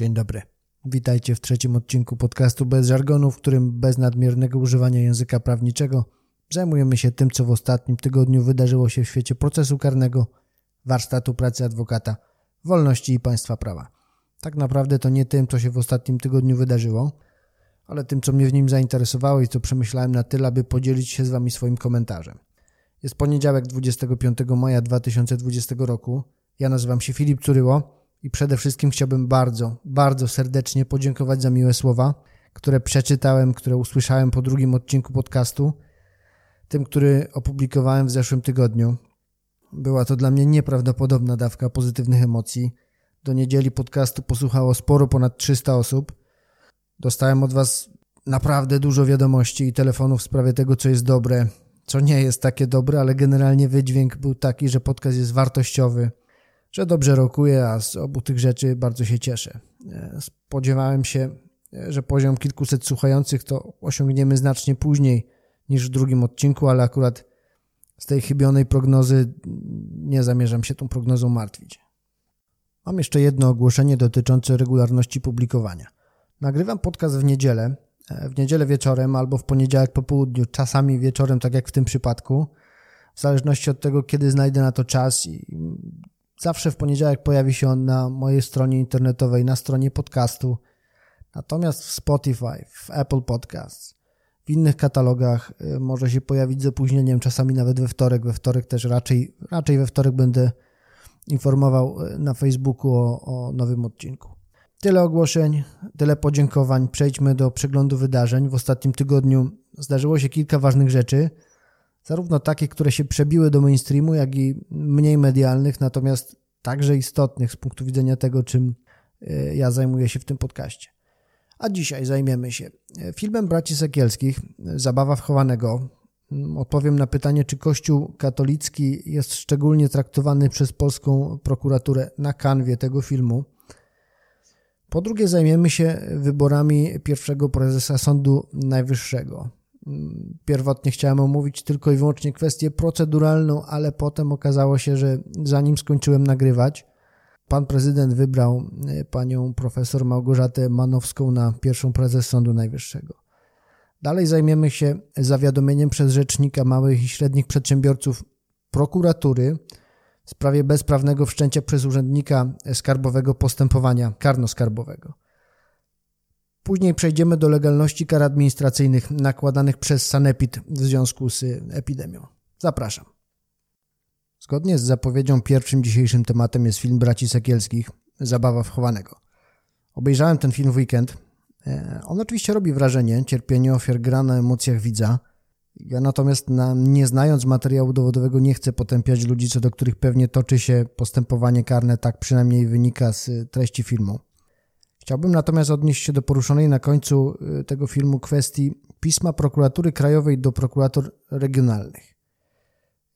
Dzień dobry. Witajcie w trzecim odcinku podcastu Bez Żargonu, w którym bez nadmiernego używania języka prawniczego zajmujemy się tym, co w ostatnim tygodniu wydarzyło się w świecie procesu karnego, warsztatu pracy adwokata, wolności i państwa prawa. Tak naprawdę to nie tym, co się w ostatnim tygodniu wydarzyło, ale tym, co mnie w nim zainteresowało i co przemyślałem na tyle, aby podzielić się z Wami swoim komentarzem. Jest poniedziałek 25 maja 2020 roku. Ja nazywam się Filip Curyło i przede wszystkim chciałbym bardzo, bardzo serdecznie podziękować za miłe słowa, które przeczytałem, które usłyszałem po drugim odcinku podcastu, tym, który opublikowałem w zeszłym tygodniu. Była to dla mnie nieprawdopodobna dawka pozytywnych emocji. Do niedzieli podcastu posłuchało sporo ponad 300 osób. Dostałem od Was naprawdę dużo wiadomości i telefonów w sprawie tego, co jest dobre, co nie jest takie dobre, ale generalnie wydźwięk był taki, że podcast jest wartościowy, że dobrze rokuje, a z obu tych rzeczy bardzo się cieszę. E, spodziewałem się, że poziom kilkuset słuchających to osiągniemy znacznie później niż w drugim odcinku, ale akurat z tej chybionej prognozy nie zamierzam się tą prognozą martwić. Mam jeszcze jedno ogłoszenie dotyczące regularności publikowania. Nagrywam podcast w niedzielę, e, w niedzielę wieczorem albo w poniedziałek po południu, czasami wieczorem, tak jak w tym przypadku, w zależności od tego, kiedy znajdę na to czas i Zawsze w poniedziałek pojawi się on na mojej stronie internetowej, na stronie podcastu. Natomiast w Spotify, w Apple Podcasts, w innych katalogach y, może się pojawić z opóźnieniem, czasami nawet we wtorek. We wtorek też raczej, raczej we wtorek będę informował y, na Facebooku o, o nowym odcinku. Tyle ogłoszeń, tyle podziękowań. Przejdźmy do przeglądu wydarzeń. W ostatnim tygodniu zdarzyło się kilka ważnych rzeczy zarówno takich, które się przebiły do mainstreamu, jak i mniej medialnych, natomiast także istotnych z punktu widzenia tego, czym e, ja zajmuję się w tym podcaście. A dzisiaj zajmiemy się e, filmem braci Sekielskich, Zabawa wchowanego. Mm, odpowiem na pytanie, czy Kościół katolicki jest szczególnie traktowany przez polską prokuraturę na kanwie tego filmu. Po drugie, zajmiemy się wyborami pierwszego prezesa Sądu Najwyższego. Pierwotnie chciałem omówić tylko i wyłącznie kwestię proceduralną, ale potem okazało się, że zanim skończyłem nagrywać, pan prezydent wybrał e, panią profesor Małgorzatę Manowską na pierwszą prezes Sądu Najwyższego. Dalej zajmiemy się zawiadomieniem przez rzecznika małych i średnich przedsiębiorców prokuratury w sprawie bezprawnego wszczęcia przez urzędnika skarbowego postępowania karno-skarbowego. Później przejdziemy do legalności kar administracyjnych nakładanych przez Sanepid w związku z epidemią. Zapraszam. Zgodnie z zapowiedzią pierwszym dzisiejszym tematem jest film braci Sekielskich Zabawa wchowanego. Obejrzałem ten film w weekend. E, on oczywiście robi wrażenie, cierpienie ofiar gra na emocjach widza. Ja natomiast na, nie znając materiału dowodowego nie chcę potępiać ludzi, co do których pewnie toczy się postępowanie karne, tak przynajmniej wynika z treści filmu. Chciałbym natomiast odnieść się do poruszonej na końcu y, tego filmu kwestii pisma prokuratury krajowej do prokurator regionalnych.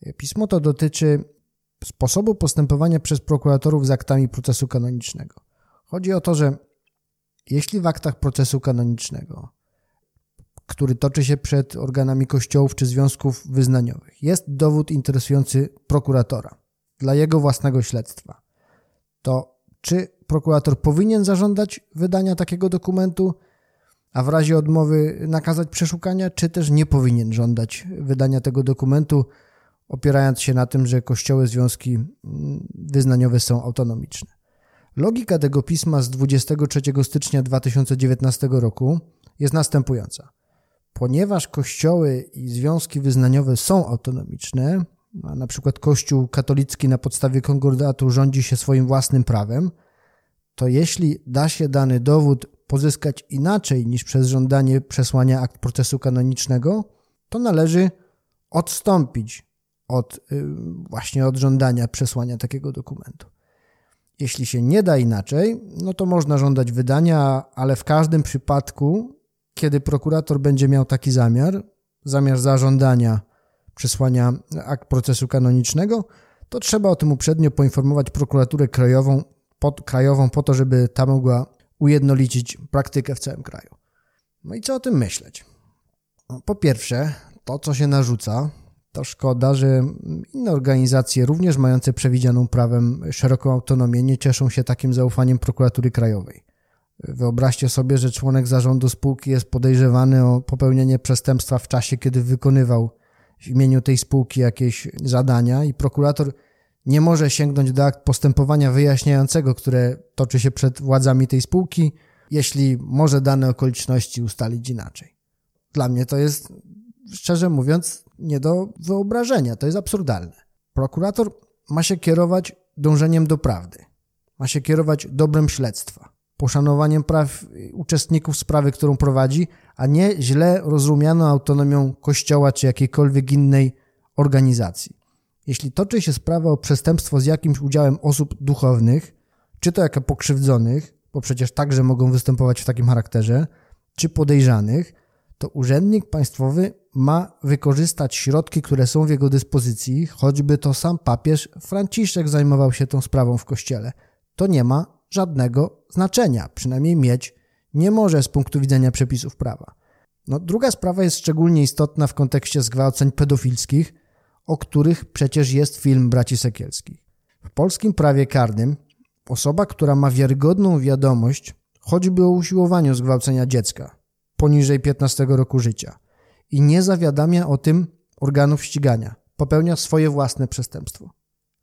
Y, pismo to dotyczy sposobu postępowania przez prokuratorów z aktami procesu kanonicznego. Chodzi o to, że jeśli w aktach procesu kanonicznego, który toczy się przed organami kościołów czy związków wyznaniowych, jest dowód interesujący prokuratora dla jego własnego śledztwa, to czy prokurator powinien zażądać wydania takiego dokumentu, a w razie odmowy nakazać przeszukania, czy też nie powinien żądać wydania tego dokumentu, opierając się na tym, że kościoły, związki mm, wyznaniowe są autonomiczne. Logika tego pisma z 23 stycznia 2019 roku jest następująca. Ponieważ kościoły i związki wyznaniowe są autonomiczne, a na przykład Kościół katolicki na podstawie kongordatu rządzi się swoim własnym prawem, to jeśli da się dany dowód pozyskać inaczej niż przez żądanie przesłania akt procesu kanonicznego, to należy odstąpić od y, właśnie od żądania przesłania takiego dokumentu. Jeśli się nie da inaczej, no to można żądać wydania, ale w każdym przypadku, kiedy prokurator będzie miał taki zamiar, zamiar zażądania przesłania akt procesu kanonicznego, to trzeba o tym uprzednio poinformować prokuraturę krajową pod, krajową po to, żeby ta mogła ujednolicić praktykę w całym kraju. No i co o tym myśleć? No, po pierwsze, to co się narzuca, to szkoda, że inne organizacje, również mające przewidzianą prawem szeroką autonomię, nie cieszą się takim zaufaniem prokuratury krajowej. Wyobraźcie sobie, że członek zarządu spółki jest podejrzewany o popełnienie przestępstwa w czasie, kiedy wykonywał w imieniu tej spółki jakieś zadania i prokurator nie może sięgnąć do akt postępowania wyjaśniającego, które toczy się przed władzami tej spółki, jeśli może dane okoliczności ustalić inaczej. Dla mnie to jest, szczerze mówiąc, nie do wyobrażenia. To jest absurdalne. Prokurator ma się kierować dążeniem do prawdy. Ma się kierować dobrem śledztwa, poszanowaniem praw uczestników sprawy, którą prowadzi, a nie źle rozumianą autonomią kościoła czy jakiejkolwiek innej organizacji. Jeśli toczy się sprawa o przestępstwo z jakimś udziałem osób duchownych, czy to jako pokrzywdzonych, bo przecież także mogą występować w takim charakterze, czy podejrzanych, to urzędnik państwowy ma wykorzystać środki, które są w jego dyspozycji, choćby to sam papież Franciszek zajmował się tą sprawą w kościele. To nie ma żadnego znaczenia, przynajmniej mieć nie może z punktu widzenia przepisów prawa. No, druga sprawa jest szczególnie istotna w kontekście zgwałceń pedofilskich, o których przecież jest film braci Sekielskich. W polskim prawie karnym osoba, która ma wiarygodną wiadomość choćby o usiłowaniu zgwałcenia dziecka poniżej 15 roku życia i nie zawiadamia o tym organów ścigania, popełnia swoje własne przestępstwo.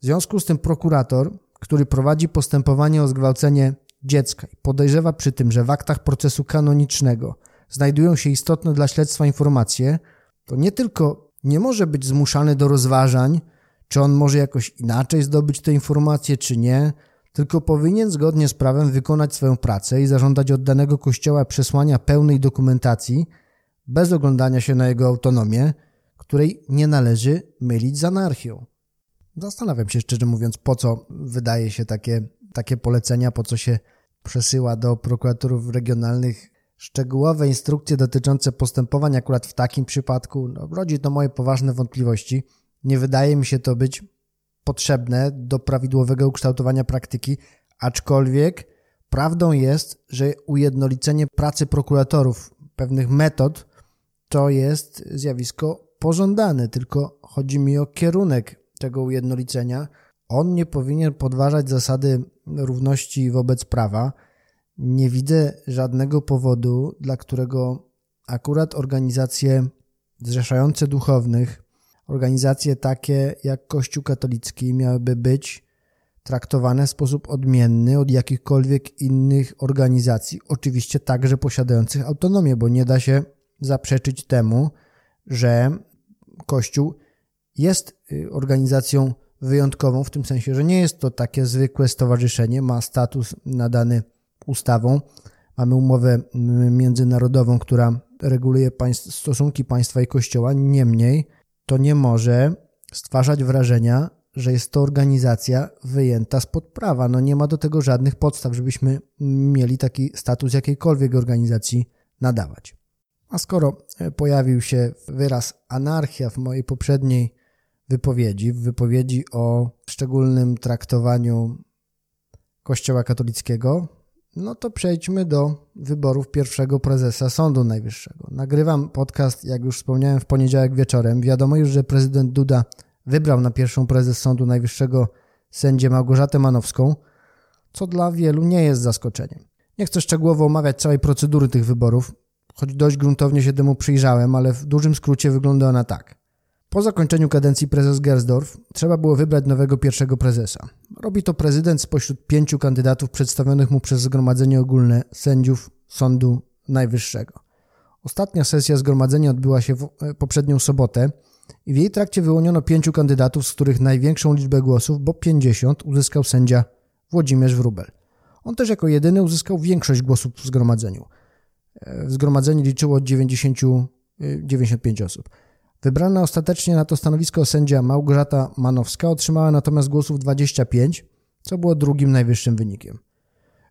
W związku z tym prokurator, który prowadzi postępowanie o zgwałcenie dziecka i podejrzewa przy tym, że w aktach procesu kanonicznego znajdują się istotne dla śledztwa informacje, to nie tylko nie może być zmuszany do rozważań, czy on może jakoś inaczej zdobyć te informacje, czy nie, tylko powinien zgodnie z prawem wykonać swoją pracę i zażądać od danego kościoła przesłania pełnej dokumentacji, bez oglądania się na jego autonomię, której nie należy mylić z anarchią. Zastanawiam się szczerze mówiąc, po co wydaje się takie, takie polecenia, po co się przesyła do prokuratorów regionalnych szczegółowe instrukcje dotyczące postępowań akurat w takim przypadku. No, rodzi to moje poważne wątpliwości. Nie wydaje mi się to być potrzebne do prawidłowego ukształtowania praktyki, aczkolwiek prawdą jest, że ujednolicenie pracy prokuratorów, pewnych metod, to jest zjawisko pożądane, tylko chodzi mi o kierunek tego ujednolicenia. On nie powinien podważać zasady równości wobec prawa. Nie widzę żadnego powodu, dla którego akurat organizacje zrzeszające duchownych, organizacje takie jak Kościół katolicki miałyby być traktowane w sposób odmienny od jakichkolwiek innych organizacji, oczywiście także posiadających autonomię, bo nie da się zaprzeczyć temu, że Kościół jest y, organizacją wyjątkową w tym sensie, że nie jest to takie zwykłe stowarzyszenie, ma status nadany ustawą. Mamy umowę międzynarodową, która reguluje państw, stosunki państwa i kościoła. Niemniej to nie może stwarzać wrażenia, że jest to organizacja wyjęta spod prawa. No nie ma do tego żadnych podstaw, żebyśmy mieli taki status jakiejkolwiek organizacji nadawać. A skoro e, pojawił się wyraz anarchia w mojej poprzedniej wypowiedzi, w wypowiedzi o szczególnym traktowaniu Kościoła katolickiego, no to przejdźmy do wyborów pierwszego prezesa Sądu Najwyższego. Nagrywam podcast, jak już wspomniałem, w poniedziałek wieczorem. Wiadomo już, że prezydent Duda wybrał na pierwszą prezes Sądu Najwyższego sędzię Małgorzatę Manowską, co dla wielu nie jest zaskoczeniem. Nie chcę szczegółowo omawiać całej procedury tych wyborów, choć dość gruntownie się temu przyjrzałem, ale w dużym skrócie wygląda ona tak. Po zakończeniu kadencji prezes Gersdorf trzeba było wybrać nowego pierwszego prezesa. Robi to prezydent spośród pięciu kandydatów przedstawionych mu przez Zgromadzenie Ogólne Sędziów Sądu Najwyższego. Ostatnia sesja zgromadzenia odbyła się w e, poprzednią sobotę i w jej trakcie wyłoniono pięciu kandydatów, z których największą liczbę głosów, bo 50, uzyskał sędzia Włodzimierz Wrubel. On też jako jedyny uzyskał większość głosów w zgromadzeniu. E, w zgromadzeniu liczyło 90, 95 e, osób. Wybrana ostatecznie na to stanowisko sędzia Małgorzata Manowska otrzymała natomiast głosów 25, co było drugim najwyższym wynikiem.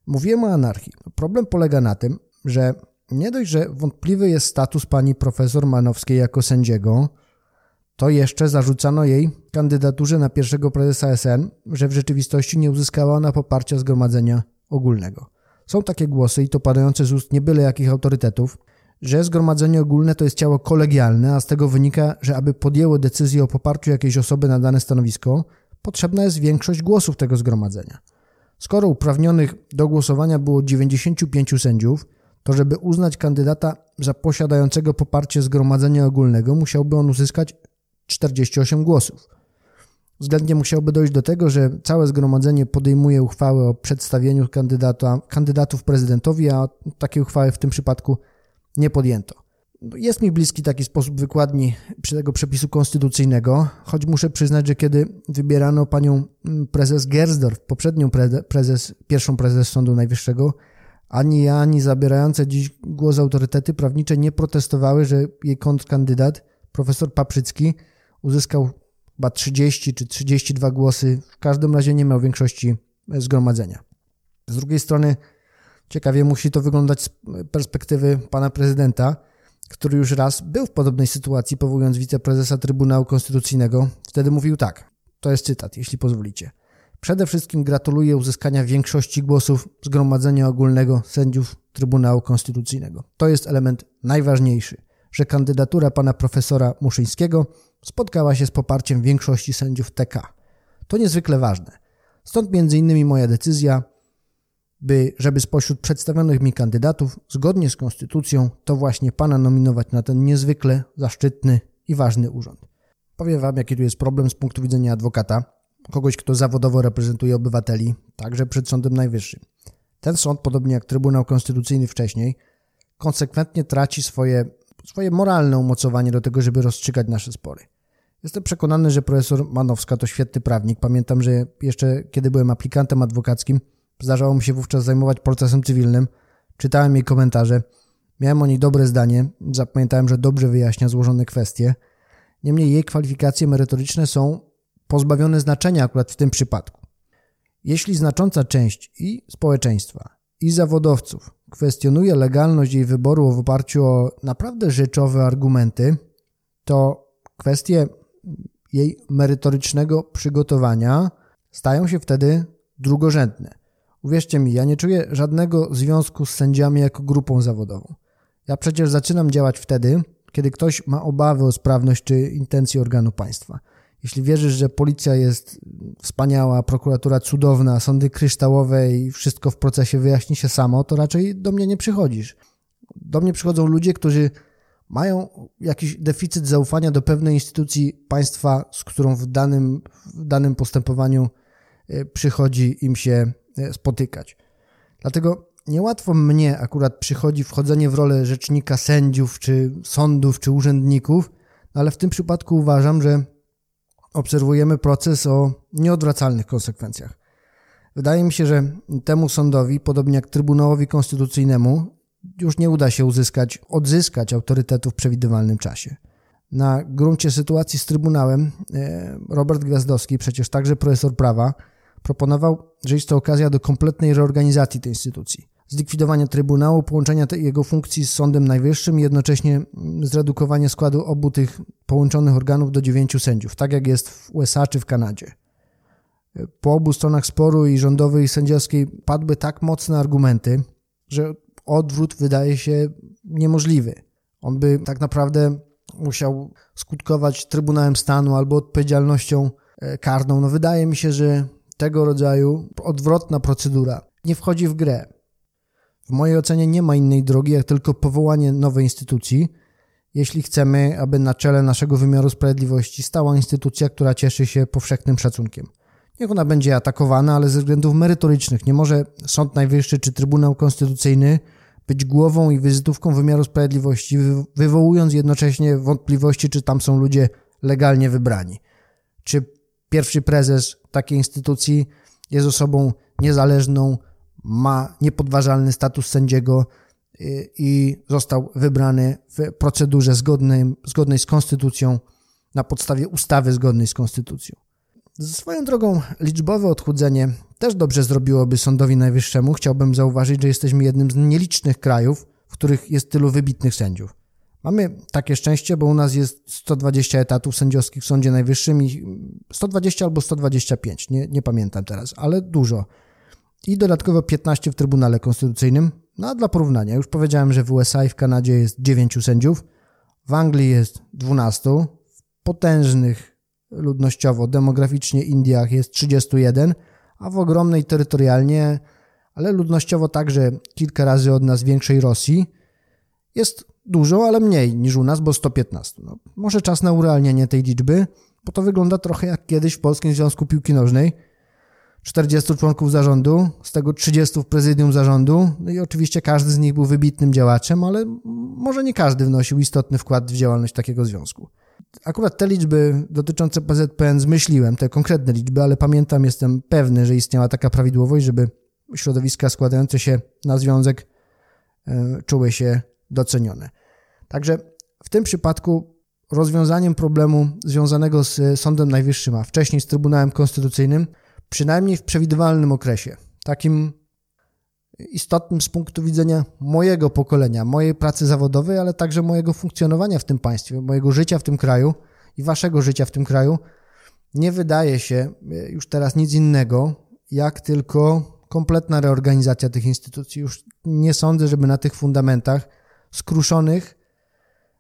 Mówiłem o anarchii. Problem polega na tym, że nie dość, że wątpliwy jest status pani profesor Manowskiej jako sędziego, to jeszcze zarzucano jej kandydaturze na pierwszego prezesa SN, że w rzeczywistości nie uzyskała ona poparcia Zgromadzenia Ogólnego. Są takie głosy i to padające z ust nie byle jakich autorytetów, że Zgromadzenie Ogólne to jest ciało kolegialne, a z tego wynika, że aby podjęło decyzję o poparciu jakiejś osoby na dane stanowisko, potrzebna jest większość głosów tego zgromadzenia. Skoro uprawnionych do głosowania było 95 sędziów, to żeby uznać kandydata za posiadającego poparcie Zgromadzenia Ogólnego, musiałby on uzyskać 48 głosów. Względnie musiałby dojść do tego, że całe zgromadzenie podejmuje uchwałę o przedstawieniu kandydata, kandydatów prezydentowi, a takiej uchwały w tym przypadku nie podjęto. Jest mi bliski taki sposób wykładni tego przepisu konstytucyjnego, choć muszę przyznać, że kiedy wybierano panią mm, prezes Gersdorf, poprzednią prezes, pierwszą prezes Sądu Najwyższego, ani ja, ani zabierające dziś głos autorytety prawnicze nie protestowały, że jej kontrkandydat, profesor Paprzycki, uzyskał chyba 30 czy 32 głosy. W każdym razie nie miał większości zgromadzenia. Z drugiej strony, ciekawie musi to wyglądać z perspektywy pana prezydenta, który już raz był w podobnej sytuacji, powołując wiceprezesa Trybunału Konstytucyjnego. Wtedy mówił tak, to jest cytat, jeśli pozwolicie. Przede wszystkim gratuluję uzyskania większości głosów Zgromadzenia Ogólnego Sędziów Trybunału Konstytucyjnego. To jest element najważniejszy, że kandydatura pana profesora Muszyńskiego spotkała się z poparciem większości sędziów TK. To niezwykle ważne. Stąd między innymi moja decyzja, by, żeby spośród przedstawionych mi kandydatów, zgodnie z konstytucją, to właśnie pana nominować na ten niezwykle zaszczytny i ważny urząd. Powiem wam, jaki tu jest problem z punktu widzenia adwokata, kogoś, kto zawodowo reprezentuje obywateli, także przed Sądem Najwyższym. Ten sąd, podobnie jak Trybunał Konstytucyjny wcześniej, konsekwentnie traci swoje, swoje moralne umocowanie do tego, żeby rozstrzygać nasze spory. Jestem przekonany, że profesor Manowska to świetny prawnik. Pamiętam, że jeszcze kiedy byłem aplikantem adwokackim, zdarzało mi się wówczas zajmować procesem cywilnym. Czytałem jej komentarze. Miałem o niej dobre zdanie. Zapamiętałem, że dobrze wyjaśnia złożone kwestie. Niemniej jej kwalifikacje merytoryczne są pozbawione znaczenia akurat w tym przypadku. Jeśli znacząca część i społeczeństwa, i zawodowców kwestionuje legalność jej wyboru w oparciu o naprawdę rzeczowe argumenty, to kwestie jej merytorycznego przygotowania stają się wtedy drugorzędne. Uwierzcie mi, ja nie czuję żadnego związku z sędziami jako grupą zawodową. Ja przecież zaczynam działać wtedy, kiedy ktoś ma obawy o sprawność czy intencje organu państwa. Jeśli wierzysz, że policja jest wspaniała, prokuratura cudowna, sądy kryształowe i wszystko w procesie wyjaśni się samo, to raczej do mnie nie przychodzisz. Do mnie przychodzą ludzie, którzy mają jakiś deficyt zaufania do pewnej instytucji państwa, z którą w danym, w danym postępowaniu e, przychodzi im się spotykać. Dlatego niełatwo mnie akurat przychodzi wchodzenie w rolę rzecznika sędziów, czy sądów, czy urzędników, ale w tym przypadku uważam, że obserwujemy proces o nieodwracalnych konsekwencjach. Wydaje mi się, że temu sądowi, podobnie jak Trybunałowi Konstytucyjnemu, już nie uda się uzyskać, odzyskać autorytetu w przewidywalnym czasie. Na gruncie sytuacji z Trybunałem e, Robert Gwiazdowski, przecież także profesor prawa, proponował, że jest to okazja do kompletnej reorganizacji tej instytucji. Zlikwidowania Trybunału, połączenia jego funkcji z Sądem Najwyższym i jednocześnie zredukowanie składu obu tych połączonych organów do dziewięciu sędziów, tak jak jest w USA czy w Kanadzie. Po obu stronach sporu i rządowej i sędziowskiej padły tak mocne argumenty, że odwrót wydaje się niemożliwy. On by tak naprawdę musiał skutkować Trybunałem Stanu albo odpowiedzialnością e, karną. No wydaje mi się, że tego rodzaju odwrotna procedura nie wchodzi w grę. W mojej ocenie nie ma innej drogi, jak tylko powołanie nowej instytucji, jeśli chcemy, aby na czele naszego wymiaru sprawiedliwości stała instytucja, która cieszy się powszechnym szacunkiem. Niech ona będzie atakowana, ale ze względów merytorycznych. Nie może Sąd Najwyższy czy Trybunał Konstytucyjny być głową i wizytówką wymiaru sprawiedliwości, wywołując jednocześnie wątpliwości, czy tam są ludzie legalnie wybrani. Czy pierwszy prezes takiej instytucji jest osobą niezależną, ma niepodważalny status sędziego y, i został wybrany w procedurze zgodnej, zgodnej z konstytucją na podstawie ustawy zgodnej z konstytucją. Swoją drogą, liczbowe odchudzenie też dobrze zrobiłoby Sądowi Najwyższemu. Chciałbym zauważyć, że jesteśmy jednym z nielicznych krajów, w których jest tylu wybitnych sędziów. Mamy takie szczęście, bo u nas jest 120 etatów sędziowskich w Sądzie Najwyższym i 120 albo 125, nie, nie pamiętam teraz, ale dużo. I dodatkowo 15 w Trybunale Konstytucyjnym. No a dla porównania, już powiedziałem, że w USA i w Kanadzie jest 9 sędziów, w Anglii jest 12, w potężnych ludnościowo, demograficznie Indiach jest 31, a w ogromnej terytorialnie, ale ludnościowo także kilka razy od nas większej Rosji jest dużo, ale mniej niż u nas, bo 115. No, może czas na urealnienie tej liczby, bo to wygląda trochę jak kiedyś w Polskim Związku Piłki Nożnej. 40 członków zarządu, z tego 30 w prezydium zarządu, no i oczywiście każdy z nich był wybitnym działaczem, ale może nie każdy wnosił istotny wkład w działalność takiego związku. Akurat te liczby dotyczące PZPN zmyśliłem, te konkretne liczby, ale pamiętam, jestem pewny, że istniała taka prawidłowość, żeby środowiska składające się na związek e, czuły się docenione. Także w tym przypadku rozwiązaniem problemu związanego z Sądem Najwyższym, a wcześniej z Trybunałem Konstytucyjnym, przynajmniej w przewidywalnym okresie, takim istotnym z punktu widzenia mojego pokolenia, mojej pracy zawodowej, ale także mojego funkcjonowania w tym państwie, mojego życia w tym kraju i waszego życia w tym kraju, nie wydaje się już teraz nic innego, jak tylko kompletna reorganizacja tych instytucji. Już nie sądzę, żeby na tych fundamentach skruszonych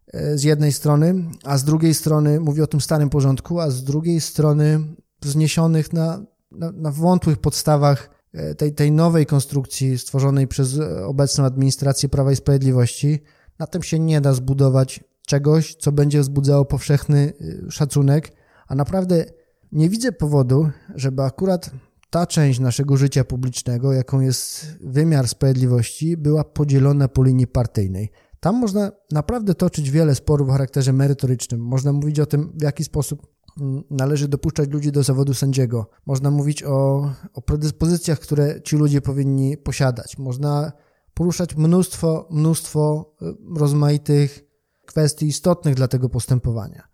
e, z jednej strony, a z drugiej strony, mówię o tym starym porządku, a z drugiej strony wzniesionych na, na, na wątłych podstawach e, tej, tej nowej konstrukcji stworzonej przez obecną administrację Prawa i Sprawiedliwości, na tym się nie da zbudować czegoś, co będzie wzbudzało powszechny e, szacunek, a naprawdę nie widzę powodu, żeby akurat ta część naszego życia publicznego, jaką jest wymiar sprawiedliwości, była podzielona po linii partyjnej. Tam można naprawdę toczyć wiele sporów o charakterze merytorycznym. Można mówić o tym, w jaki sposób mm, należy dopuszczać ludzi do zawodu sędziego. Można mówić o, o predyspozycjach, które ci ludzie powinni posiadać. Można poruszać mnóstwo, mnóstwo y, rozmaitych kwestii istotnych dla tego postępowania.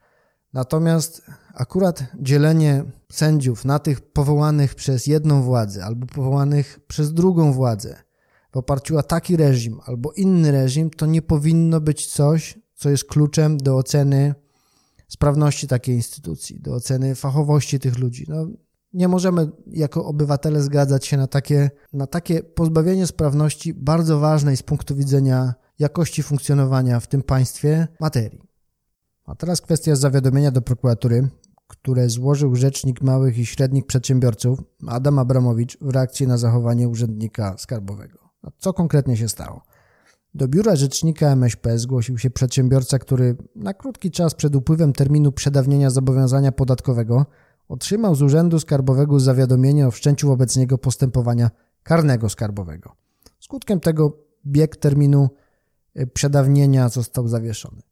Natomiast akurat dzielenie sędziów na tych powołanych przez jedną władzę albo powołanych przez drugą władzę w oparciu o taki reżim albo inny reżim, to nie powinno być coś, co jest kluczem do oceny sprawności takiej instytucji, do oceny fachowości tych ludzi. No, nie możemy jako obywatele zgadzać się na takie, na takie pozbawienie sprawności bardzo ważnej z punktu widzenia jakości funkcjonowania w tym państwie materii. A teraz kwestia zawiadomienia do prokuratury, które złożył Rzecznik Małych i Średnich Przedsiębiorców Adam Abramowicz w reakcji na zachowanie urzędnika skarbowego. A co konkretnie się stało? Do biura rzecznika MŚP zgłosił się przedsiębiorca, który na krótki czas przed upływem terminu przedawnienia zobowiązania podatkowego otrzymał z Urzędu Skarbowego zawiadomienie o wszczęciu wobec niego postępowania karnego skarbowego. Skutkiem tego bieg terminu y, przedawnienia został zawieszony.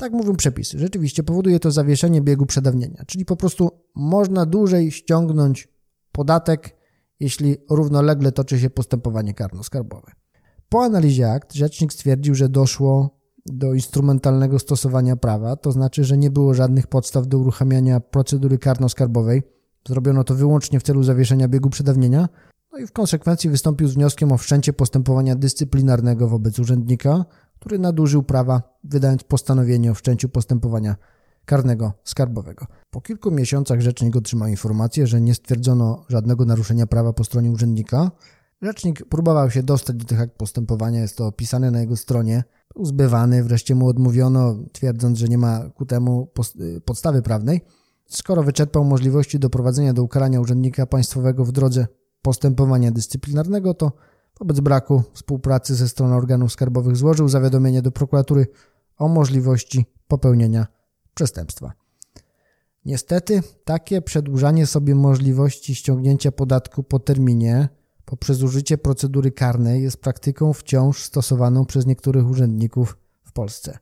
Tak mówią przepisy. Rzeczywiście powoduje to zawieszenie biegu przedawnienia, czyli po prostu można dłużej ściągnąć podatek, jeśli równolegle toczy się postępowanie karno-skarbowe. Po analizie akt rzecznik stwierdził, że doszło do instrumentalnego stosowania prawa, to znaczy, że nie było żadnych podstaw do uruchamiania procedury karno-skarbowej. Zrobiono to wyłącznie w celu zawieszenia biegu przedawnienia, no i w konsekwencji wystąpił z wnioskiem o wszczęcie postępowania dyscyplinarnego wobec urzędnika, który nadużył prawa, wydając postanowienie o wszczęciu postępowania karnego skarbowego. Po kilku miesiącach rzecznik otrzymał informację, że nie stwierdzono żadnego naruszenia prawa po stronie urzędnika. Rzecznik próbował się dostać do tych akt postępowania, jest to opisane na jego stronie. Był zbywany, wreszcie mu odmówiono, twierdząc, że nie ma ku temu podstawy prawnej. Skoro wyczerpał możliwości doprowadzenia do ukarania urzędnika państwowego w drodze postępowania dyscyplinarnego, to Wobec braku współpracy ze stroną organów skarbowych złożył zawiadomienie do prokuratury o możliwości popełnienia przestępstwa. Niestety, takie przedłużanie sobie możliwości ściągnięcia podatku po terminie poprzez użycie procedury karnej jest praktyką wciąż stosowaną przez niektórych urzędników w Polsce.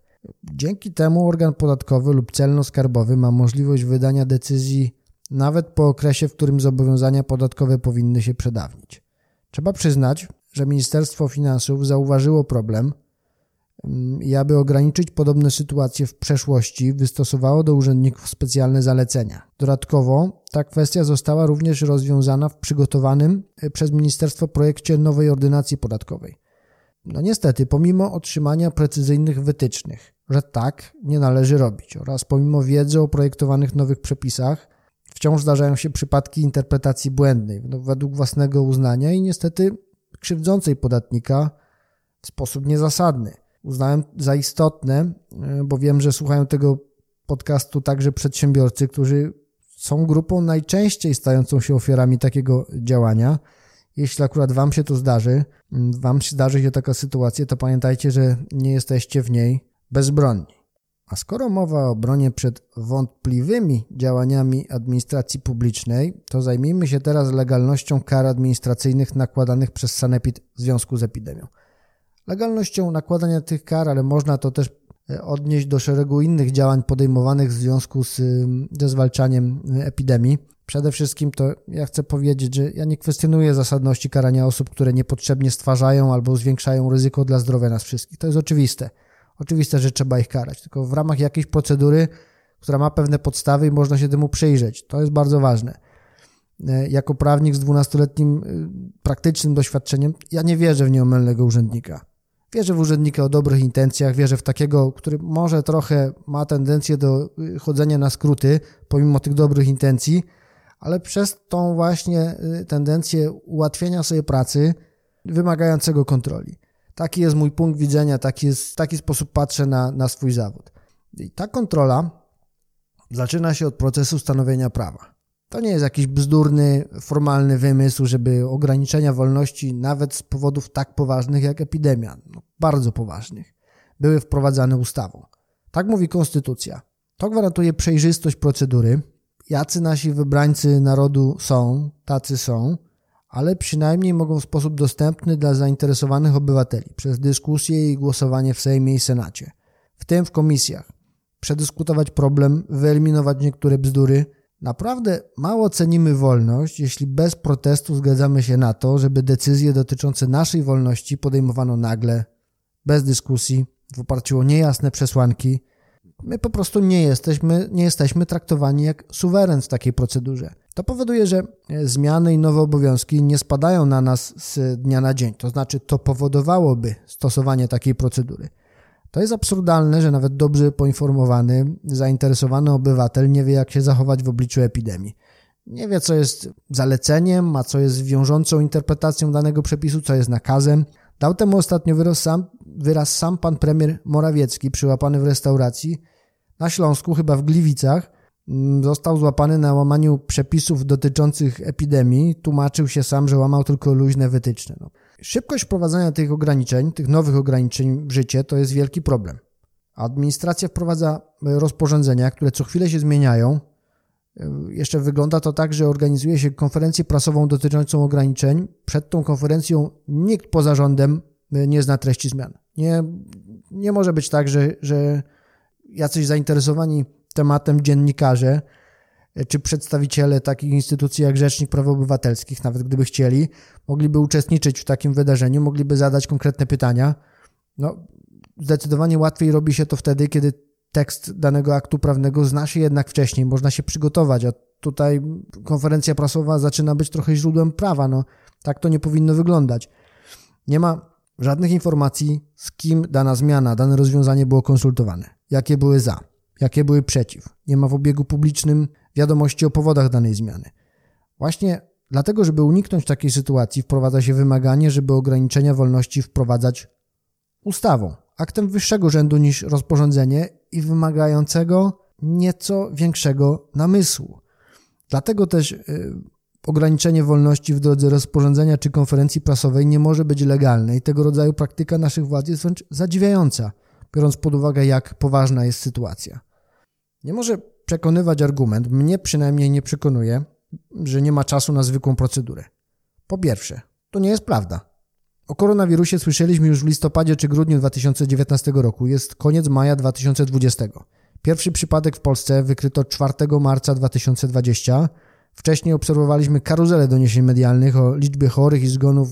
Dzięki temu organ podatkowy lub celno-skarbowy ma możliwość wydania decyzji nawet po okresie, w którym zobowiązania podatkowe powinny się przedawnić. Trzeba przyznać, że Ministerstwo Finansów zauważyło problem mm, i aby ograniczyć podobne sytuacje w przeszłości, wystosowało do urzędników specjalne zalecenia. Dodatkowo ta kwestia została również rozwiązana w przygotowanym e, przez ministerstwo projekcie nowej ordynacji podatkowej. No niestety, pomimo otrzymania precyzyjnych wytycznych, że tak nie należy robić oraz pomimo wiedzy o projektowanych nowych przepisach, wciąż zdarzają się przypadki interpretacji błędnej no, według własnego uznania i niestety krzywdzącej podatnika w sposób niezasadny. Uznałem za istotne, e, bo wiem, że słuchają tego podcastu także przedsiębiorcy, którzy są grupą najczęściej stającą się ofiarami takiego działania. Jeśli akurat Wam się to zdarzy, Wam się zdarzy się taka sytuacja, to pamiętajcie, że nie jesteście w niej bezbronni. A skoro mowa o obronie przed wątpliwymi działaniami administracji publicznej, to zajmijmy się teraz legalnością kar administracyjnych nakładanych przez Sanepid w związku z epidemią. Legalnością nakładania tych kar, ale można to też e, odnieść do szeregu innych działań podejmowanych w związku z, ze zwalczaniem e, epidemii. Przede wszystkim to ja chcę powiedzieć, że ja nie kwestionuję zasadności karania osób, które niepotrzebnie stwarzają albo zwiększają ryzyko dla zdrowia nas wszystkich. To jest oczywiste. Oczywiste, że trzeba ich karać, tylko w ramach jakiejś procedury, która ma pewne podstawy i można się temu przyjrzeć. To jest bardzo ważne. E, jako prawnik z 12-letnim praktycznym doświadczeniem, ja nie wierzę w nieomylnego urzędnika. Wierzę w urzędnika o dobrych intencjach, wierzę w takiego, który może trochę ma tendencję do y, chodzenia na skróty, pomimo tych dobrych intencji, ale przez tą właśnie tendencję ułatwienia sobie pracy wymagającego kontroli. Taki jest mój punkt widzenia, taki, jest, taki sposób patrzę na, na swój zawód. I ta kontrola zaczyna się od procesu stanowienia prawa. To nie jest jakiś bzdurny, formalny wymysł, żeby ograniczenia wolności, nawet z powodów tak poważnych jak epidemia, no, bardzo poważnych, były wprowadzane ustawą. Tak mówi Konstytucja. To gwarantuje przejrzystość procedury. Jacy nasi wybrańcy narodu są, tacy są, ale przynajmniej mogą w sposób dostępny dla zainteresowanych obywateli przez dyskusję i głosowanie w Sejmie i Senacie, w tym w komisjach, przedyskutować problem, wyeliminować niektóre bzdury, Naprawdę mało cenimy wolność, jeśli bez protestu zgadzamy się na to, żeby decyzje dotyczące naszej wolności podejmowano nagle, bez dyskusji, w oparciu o niejasne przesłanki. My po prostu nie jesteśmy, nie jesteśmy traktowani jak suweren w takiej procedurze. To powoduje, że zmiany i nowe obowiązki nie spadają na nas z dnia na dzień. To znaczy, to powodowałoby stosowanie takiej procedury. To jest absurdalne, że nawet dobrze poinformowany, zainteresowany obywatel nie wie, jak się zachować w obliczu epidemii. Nie wie, co jest zaleceniem, a co jest wiążącą interpretacją danego przepisu, co jest nakazem. Dał temu ostatnio wyraz sam, wyraz sam pan premier Morawiecki, przyłapany w restauracji na Śląsku, chyba w Gliwicach. Mm, został złapany na łamaniu przepisów dotyczących epidemii. Tłumaczył się sam, że łamał tylko luźne wytyczne. No. Szybkość wprowadzania tych ograniczeń, tych nowych ograniczeń w życie to jest wielki problem. Administracja wprowadza e, rozporządzenia, które co chwilę się zmieniają. E, jeszcze wygląda to tak, że organizuje się konferencję prasową dotyczącą ograniczeń. Przed tą konferencją nikt poza rządem e, nie zna treści zmian. Nie, nie może być tak, że, że jacyś zainteresowani tematem dziennikarze czy przedstawiciele takich instytucji jak Rzecznik Praw Obywatelskich, nawet gdyby chcieli, mogliby uczestniczyć w takim wydarzeniu, mogliby zadać konkretne pytania. No, zdecydowanie łatwiej robi się to wtedy, kiedy tekst danego aktu prawnego zna się jednak wcześniej, można się przygotować, a tutaj konferencja prasowa zaczyna być trochę źródłem prawa. No, tak to nie powinno wyglądać. Nie ma żadnych informacji, z kim dana zmiana, dane rozwiązanie było konsultowane, jakie były za, jakie były przeciw. Nie ma w obiegu publicznym wiadomości o powodach danej zmiany. Właśnie dlatego, żeby uniknąć takiej sytuacji, wprowadza się wymaganie, żeby ograniczenia wolności wprowadzać ustawą, aktem wyższego rzędu niż rozporządzenie i wymagającego nieco większego namysłu. Dlatego też yy, ograniczenie wolności w drodze rozporządzenia czy konferencji prasowej nie może być legalne i tego rodzaju praktyka naszych władz jest wręcz zadziwiająca, biorąc pod uwagę, jak poważna jest sytuacja. Nie może przekonywać argument, mnie przynajmniej nie przekonuje, że nie ma czasu na zwykłą procedurę. Po pierwsze, to nie jest prawda. O koronawirusie słyszeliśmy już w listopadzie czy grudniu 2019 roku. Jest koniec maja 2020. Pierwszy przypadek w Polsce wykryto 4 marca 2020. Wcześniej obserwowaliśmy karuzelę doniesień medialnych o liczbie chorych i zgonów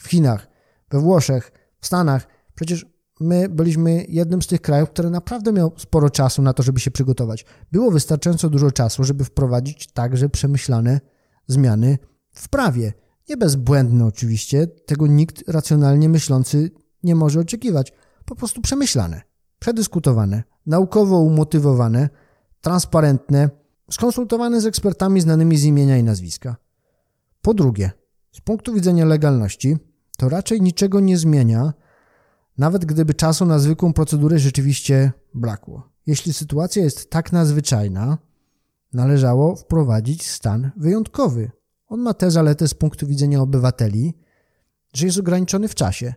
w Chinach, we Włoszech, w Stanach. Przecież my byliśmy jednym z tych krajów, który naprawdę miał sporo czasu na to, żeby się przygotować. Było wystarczająco dużo czasu, żeby wprowadzić także przemyślane zmiany w prawie. Nie bezbłędne oczywiście, tego nikt racjonalnie myślący nie może oczekiwać. Po prostu przemyślane, przedyskutowane, naukowo umotywowane, transparentne, skonsultowane z ekspertami znanymi z imienia i nazwiska. Po drugie, z punktu widzenia legalności, to raczej niczego nie zmienia, nawet gdyby czasu na zwykłą procedurę rzeczywiście brakło. Jeśli sytuacja jest tak nadzwyczajna, należało wprowadzić stan wyjątkowy. On ma tę zaletę z punktu widzenia obywateli, że jest ograniczony w czasie,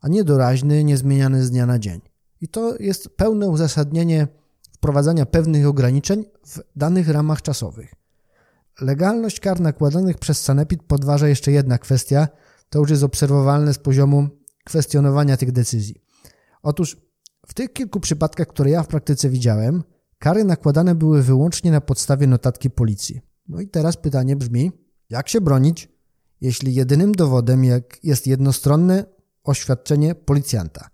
a nie doraźny, niezmieniany z dnia na dzień. I to jest pełne uzasadnienie wprowadzania pewnych ograniczeń w danych ramach czasowych. Legalność kar nakładanych przez Sanepid podważa jeszcze jedna kwestia, to już jest obserwowalne z poziomu kwestionowania tych decyzji. Otóż w tych kilku przypadkach, które ja w praktyce widziałem, kary nakładane były wyłącznie na podstawie notatki policji. No i teraz pytanie brzmi, jak się bronić, jeśli jedynym dowodem jak jest jednostronne oświadczenie policjanta?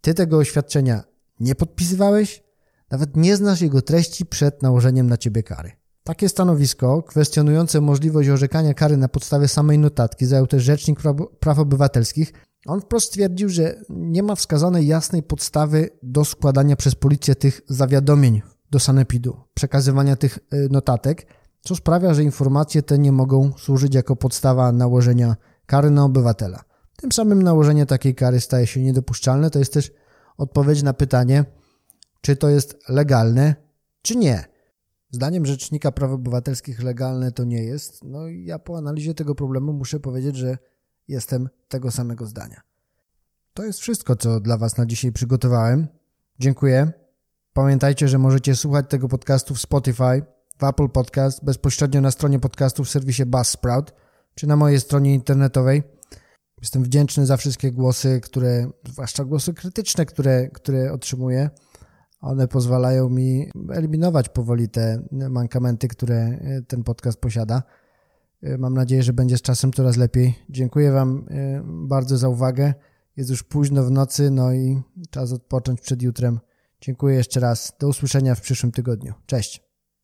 Ty tego oświadczenia nie podpisywałeś, nawet nie znasz jego treści przed nałożeniem na ciebie kary. Takie stanowisko, kwestionujące możliwość orzekania kary na podstawie samej notatki, zajął też Rzecznik Praw Obywatelskich. On wprost stwierdził, że nie ma wskazanej jasnej podstawy do składania przez policję tych zawiadomień do sanepidu, przekazywania tych y, notatek, co sprawia, że informacje te nie mogą służyć jako podstawa nałożenia kary na obywatela. Tym samym nałożenie takiej kary staje się niedopuszczalne. To jest też odpowiedź na pytanie, czy to jest legalne, czy nie. Zdaniem Rzecznika Praw Obywatelskich legalne to nie jest. No i ja po analizie tego problemu muszę powiedzieć, że jestem tego samego zdania. To jest wszystko, co dla Was na dzisiaj przygotowałem. Dziękuję. Pamiętajcie, że możecie słuchać tego podcastu w Spotify, w Apple Podcast, bezpośrednio na stronie podcastu w serwisie Buzzsprout, czy na mojej stronie internetowej. Jestem wdzięczny za wszystkie głosy, które, zwłaszcza głosy krytyczne, które, które otrzymuję. One pozwalają mi eliminować powoli te mankamenty, które ten podcast posiada. Mam nadzieję, że będzie z czasem coraz lepiej. Dziękuję Wam e, bardzo za uwagę. Jest już późno w nocy, no i czas odpocząć przed jutrem. Dziękuję jeszcze raz. Do usłyszenia w przyszłym tygodniu. Cześć.